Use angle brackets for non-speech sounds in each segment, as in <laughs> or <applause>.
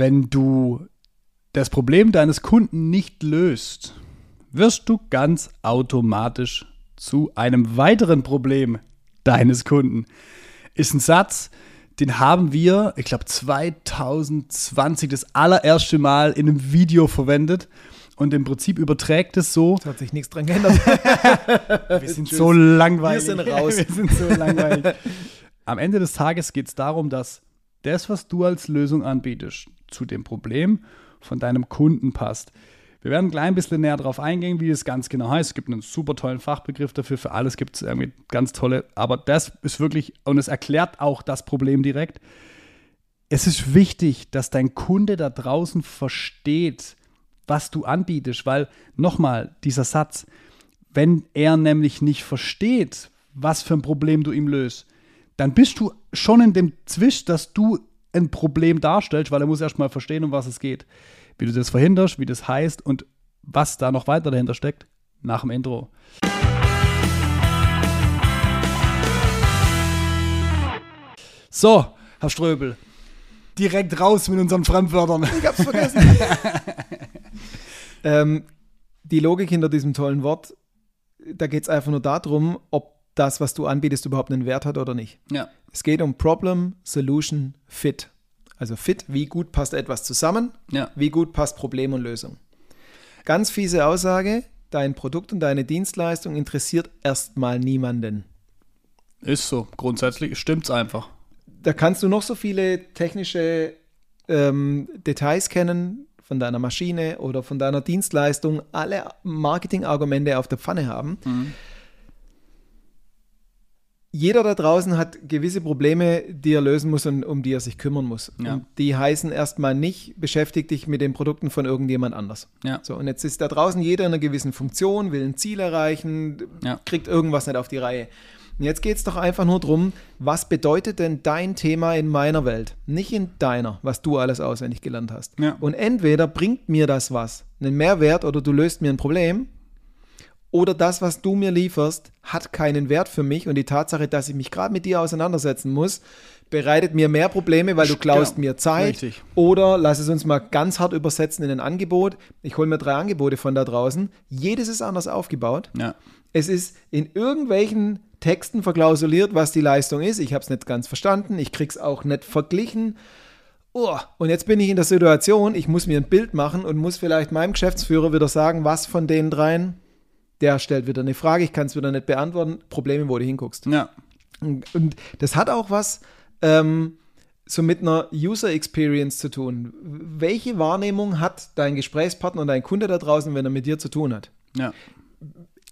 wenn du das Problem deines Kunden nicht löst, wirst du ganz automatisch zu einem weiteren Problem deines Kunden. Ist ein Satz, den haben wir, ich glaube 2020 das allererste Mal in einem Video verwendet. Und im Prinzip überträgt es so. Es hat sich nichts dran geändert. <laughs> wir sind so langweilig. Wir sind raus. Wir sind so langweilig. Am Ende des Tages geht es darum, dass das, was du als Lösung anbietest, zu dem Problem von deinem Kunden passt. Wir werden ein klein bisschen näher darauf eingehen, wie es ganz genau heißt. Es gibt einen super tollen Fachbegriff dafür. Für alles gibt es irgendwie ganz tolle. Aber das ist wirklich, und es erklärt auch das Problem direkt. Es ist wichtig, dass dein Kunde da draußen versteht, was du anbietest, weil nochmal dieser Satz, wenn er nämlich nicht versteht, was für ein Problem du ihm löst, dann bist du schon in dem Zwisch, dass du ein Problem darstellst, weil er muss erstmal verstehen, um was es geht. Wie du das verhinderst, wie das heißt und was da noch weiter dahinter steckt, nach dem Intro. So, Herr Ströbel, direkt raus mit unseren Fremdwörtern. Ich hab's vergessen. <laughs> ähm, die Logik hinter diesem tollen Wort, da geht es einfach nur darum, ob das, was du anbietest, überhaupt einen Wert hat oder nicht. Ja. Es geht um Problem, Solution, Fit. Also Fit, wie gut passt etwas zusammen, Ja. wie gut passt Problem und Lösung. Ganz fiese Aussage, dein Produkt und deine Dienstleistung interessiert erstmal niemanden. Ist so. Grundsätzlich stimmt's einfach. Da kannst du noch so viele technische ähm, Details kennen von deiner Maschine oder von deiner Dienstleistung, alle Marketingargumente auf der Pfanne haben. Jeder da draußen hat gewisse Probleme, die er lösen muss und um die er sich kümmern muss. Ja. Und die heißen erstmal nicht, beschäftig dich mit den Produkten von irgendjemand anders. Ja. So, und jetzt ist da draußen jeder in einer gewissen Funktion, will ein Ziel erreichen, Ja. kriegt irgendwas nicht auf die Reihe. Und jetzt geht es doch einfach nur darum, was bedeutet denn dein Thema in meiner Welt? Nicht in deiner, was du alles auswendig gelernt hast. Und entweder bringt mir das was, einen Mehrwert oder du löst mir ein Problem, oder das, was du mir lieferst, hat keinen Wert für mich und die Tatsache, dass ich mich gerade mit dir auseinandersetzen muss, bereitet mir mehr Probleme, weil du klaust Genau. mir Zeit. Richtig. Oder lass es uns mal ganz hart übersetzen in ein Angebot. Ich hole mir drei Angebote von da draußen. Jedes ist anders aufgebaut. Ja. Es ist in irgendwelchen Texten verklausuliert, was die Leistung ist. Ich habe es nicht ganz verstanden. Ich krieg's auch nicht verglichen. Oh, und jetzt bin ich in der Situation, ich muss mir ein Bild machen und muss vielleicht meinem Geschäftsführer wieder sagen, was von den dreien, der stellt wieder eine Frage, ich kann es wieder nicht beantworten. Probleme, wo du hinguckst. Ja. Und, und das hat auch was ähm, so mit einer User Experience zu tun. Welche Wahrnehmung hat dein Gesprächspartner und dein Kunde da draußen, wenn er mit dir zu tun hat? Ja.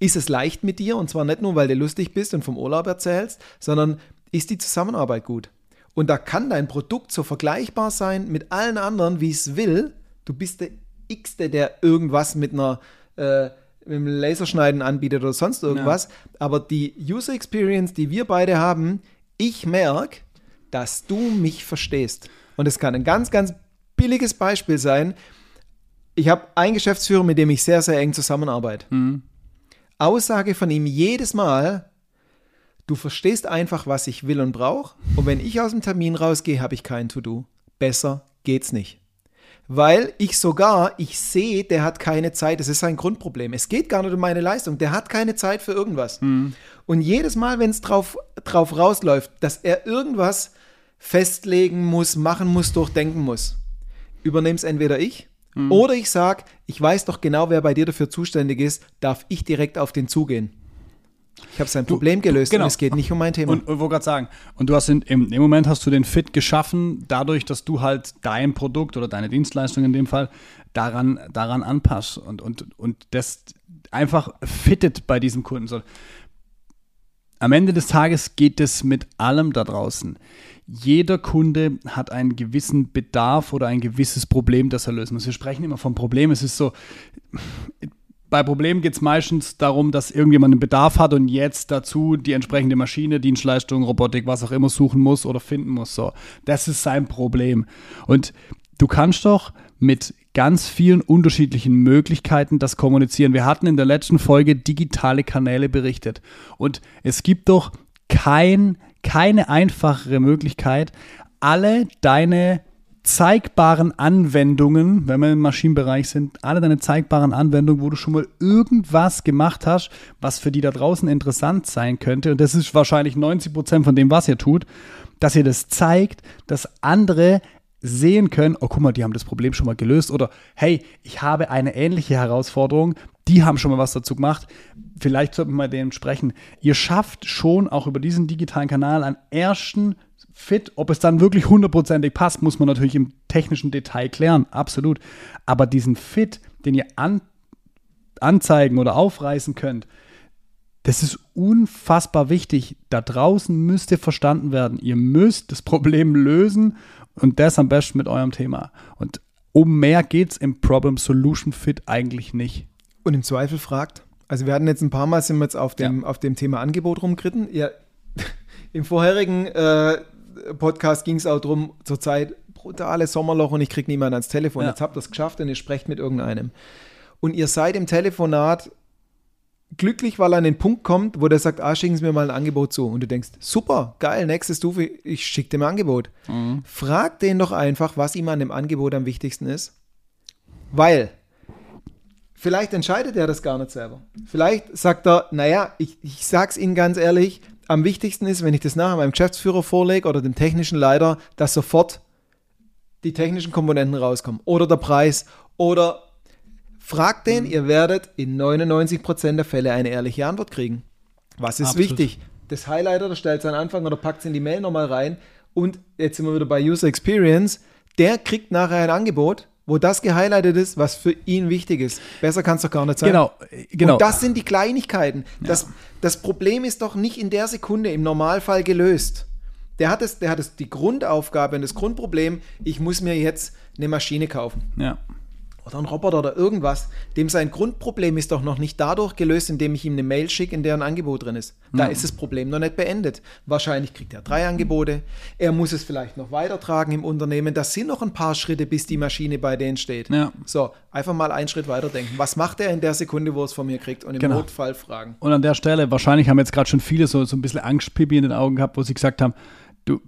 Ist es leicht mit dir und zwar nicht nur, weil du lustig bist und vom Urlaub erzählst, sondern ist die Zusammenarbeit gut? Und da kann dein Produkt so vergleichbar sein mit allen anderen, wie es will. Du bist der X-te, der irgendwas mit einer äh, mit dem Laserschneiden anbietet oder sonst irgendwas. Aber die User Experience, die wir beide haben, ich merke, dass du mich verstehst. Und es kann ein ganz, ganz billiges Beispiel sein. Ich habe einen Geschäftsführer, mit dem ich sehr, sehr eng zusammenarbeite. Aussage von ihm jedes Mal, du verstehst einfach, was ich will und brauche. Und wenn ich aus dem Termin rausgehe, habe ich kein To-Do. Besser geht's nicht. Weil ich sogar, ich sehe, der hat keine Zeit. Das ist sein Grundproblem. Es geht gar nicht um meine Leistung. Der hat keine Zeit für irgendwas. Und jedes Mal, wenn es drauf, drauf rausläuft, dass er irgendwas festlegen muss, machen muss, durchdenken muss, übernehme es entweder ich oder ich sage, ich weiß doch genau, wer bei dir dafür zuständig ist, darf ich direkt auf den zugehen. Ich habe sein Problem gelöst genau. und es geht nicht um mein Thema. Und, und wollte gerade sagen, und du hast in, im, im Moment hast du den Fit geschaffen, dadurch, dass du halt dein Produkt oder deine Dienstleistung in dem Fall daran, daran anpasst und, und, und das einfach fittet bei diesem Kunden. So, am Ende des Tages geht es mit allem da draußen. Jeder Kunde hat einen gewissen Bedarf oder ein gewisses Problem, das er lösen muss. Wir sprechen immer vom Problem. Es ist so, bei Problemen geht es meistens darum, dass irgendjemand einen Bedarf hat und jetzt dazu die entsprechende Maschine, Dienstleistung, Robotik, was auch immer suchen muss oder finden muss. So, das ist sein Problem. Und du kannst doch mit ganz vielen unterschiedlichen Möglichkeiten das kommunizieren. Wir hatten in der letzten Folge digitale Kanäle berichtet und es gibt doch kein, keine einfachere Möglichkeit, alle deine zeigbaren Anwendungen, wenn wir im Maschinenbereich sind, alle deine zeigbaren Anwendungen, wo du schon mal irgendwas gemacht hast, was für die da draußen interessant sein könnte. Und das ist wahrscheinlich 90 Prozent von dem, was ihr tut, dass ihr das zeigt, dass andere sehen können, oh guck mal, die haben das Problem schon mal gelöst oder hey, ich habe eine ähnliche Herausforderung, die haben schon mal was dazu gemacht. Vielleicht sollten wir mal denen sprechen. Ihr schafft schon auch über diesen digitalen Kanal einen ersten Fit. Ob es dann wirklich hundertprozentig passt, muss man natürlich im technischen Detail klären, absolut. Aber diesen Fit, den ihr an, anzeigen oder aufreißen könnt, das ist unfassbar wichtig. Da draußen müsst ihr verstanden werden. Ihr müsst das Problem lösen und das am besten mit eurem Thema. Und um mehr geht es im Problem-Solution-Fit eigentlich nicht. Und im Zweifel fragt, also wir hatten jetzt ein paar Mal sind wir jetzt auf dem, ja. auf dem Thema Angebot rumgeritten. Ja, Im vorherigen äh, Podcast ging es auch darum, zurzeit brutale Sommerloch und ich kriege niemanden ans Telefon. Ja. Jetzt habt ihr es geschafft und ihr sprecht mit irgendeinem. Und ihr seid im Telefonat glücklich, weil er an den Punkt kommt, wo der sagt, ah, schicken Sie mir mal ein Angebot zu. Und du denkst, super, geil, nächste Stufe, ich schicke dem Angebot. Mhm. Frag den doch einfach, was ihm an dem Angebot am wichtigsten ist. Weil, vielleicht entscheidet er das gar nicht selber. Vielleicht sagt er, naja, ich, ich sag's Ihnen ganz ehrlich, am wichtigsten ist, wenn ich das nachher meinem Geschäftsführer vorlege oder dem technischen Leiter, dass sofort die technischen Komponenten rauskommen. Oder der Preis. Oder Fragt den, mhm. ihr werdet in 99% der Fälle eine ehrliche Antwort kriegen. Was ist Absolut. wichtig? Das Highlighter, der stellt es an Anfang oder packt es in die Mail nochmal rein. Und jetzt sind wir wieder bei User Experience. Der kriegt nachher ein Angebot, wo das gehighlightet ist, was für ihn wichtig ist. Besser kann es doch gar nicht sein. Genau, genau. Und das sind die Kleinigkeiten. Ja. Das, das Problem ist doch nicht in der Sekunde im Normalfall gelöst. Der hat, es, der hat es die Grundaufgabe und das Grundproblem, ich muss mir jetzt eine Maschine kaufen. Ja oder ein Roboter oder irgendwas, dem sein Grundproblem ist doch noch nicht dadurch gelöst, indem ich ihm eine Mail schicke, in der ein Angebot drin ist. Da ja. ist das Problem noch nicht beendet. Wahrscheinlich kriegt er drei Angebote. Er muss es vielleicht noch weitertragen im Unternehmen. Das sind noch ein paar Schritte, bis die Maschine bei denen steht. Ja. So, einfach mal einen Schritt weiterdenken. Was macht er in der Sekunde, wo er es von mir kriegt? Und im genau. Notfall fragen. Und an der Stelle, wahrscheinlich haben jetzt gerade schon viele so, so ein bisschen Angstpipi in den Augen gehabt, wo sie gesagt haben, du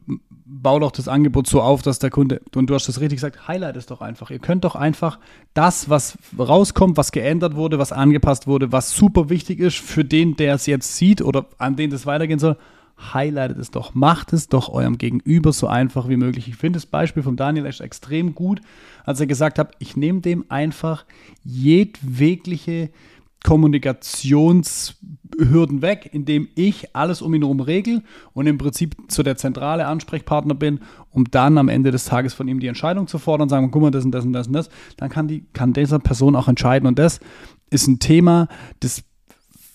bau doch das Angebot so auf, dass der Kunde, und du hast das richtig gesagt, highlight es doch einfach. Ihr könnt doch einfach das, was rauskommt, was geändert wurde, was angepasst wurde, was super wichtig ist für den, der es jetzt sieht oder an den das weitergehen soll, highlightet es doch. Macht es doch eurem Gegenüber so einfach wie möglich. Ich finde das Beispiel von Daniel echt extrem gut, als er gesagt hat, ich nehme dem einfach jedwegliche Kommunikationshürden weg, indem ich alles um ihn herum regel und im Prinzip zu der zentrale Ansprechpartner bin, um dann am Ende des Tages von ihm die Entscheidung zu fordern sagen, guck mal, das und das und das und das, dann kann, die, kann dieser Person auch entscheiden. Und das ist ein Thema, das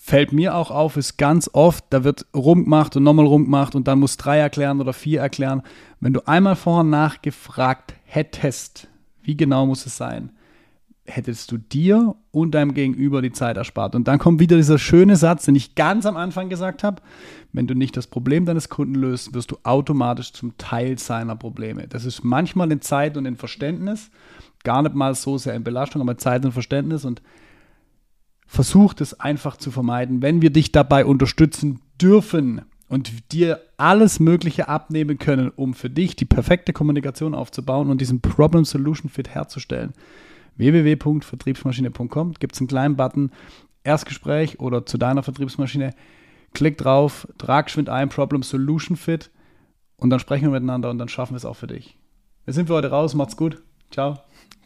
fällt mir auch auf, ist ganz oft, da wird rumgemacht und nochmal rumgemacht und dann muss drei erklären oder vier erklären. Wenn du einmal vorher nachgefragt hättest, wie genau muss es sein, hättest du dir und deinem Gegenüber die Zeit erspart. Und dann kommt wieder dieser schöne Satz, den ich ganz am Anfang gesagt habe. Wenn du nicht das Problem deines Kunden löst, wirst du automatisch zum Teil seiner Probleme. Das ist manchmal in Zeit und in Verständnis, gar nicht mal so sehr in Belastung, aber Zeit und Verständnis und versuch es einfach zu vermeiden. Wenn wir dich dabei unterstützen dürfen und dir alles Mögliche abnehmen können, um für dich die perfekte Kommunikation aufzubauen und diesen Problem-Solution-Fit herzustellen, www.vertriebsmaschine.com gibt es einen kleinen Button Erstgespräch oder zu deiner Vertriebsmaschine. Klick drauf, trag geschwind ein Problem Solution Fit und dann sprechen wir miteinander und dann schaffen wir es auch für dich. Wir sind für heute raus. Macht's gut. Ciao.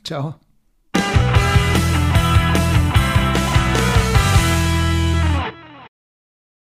Ciao.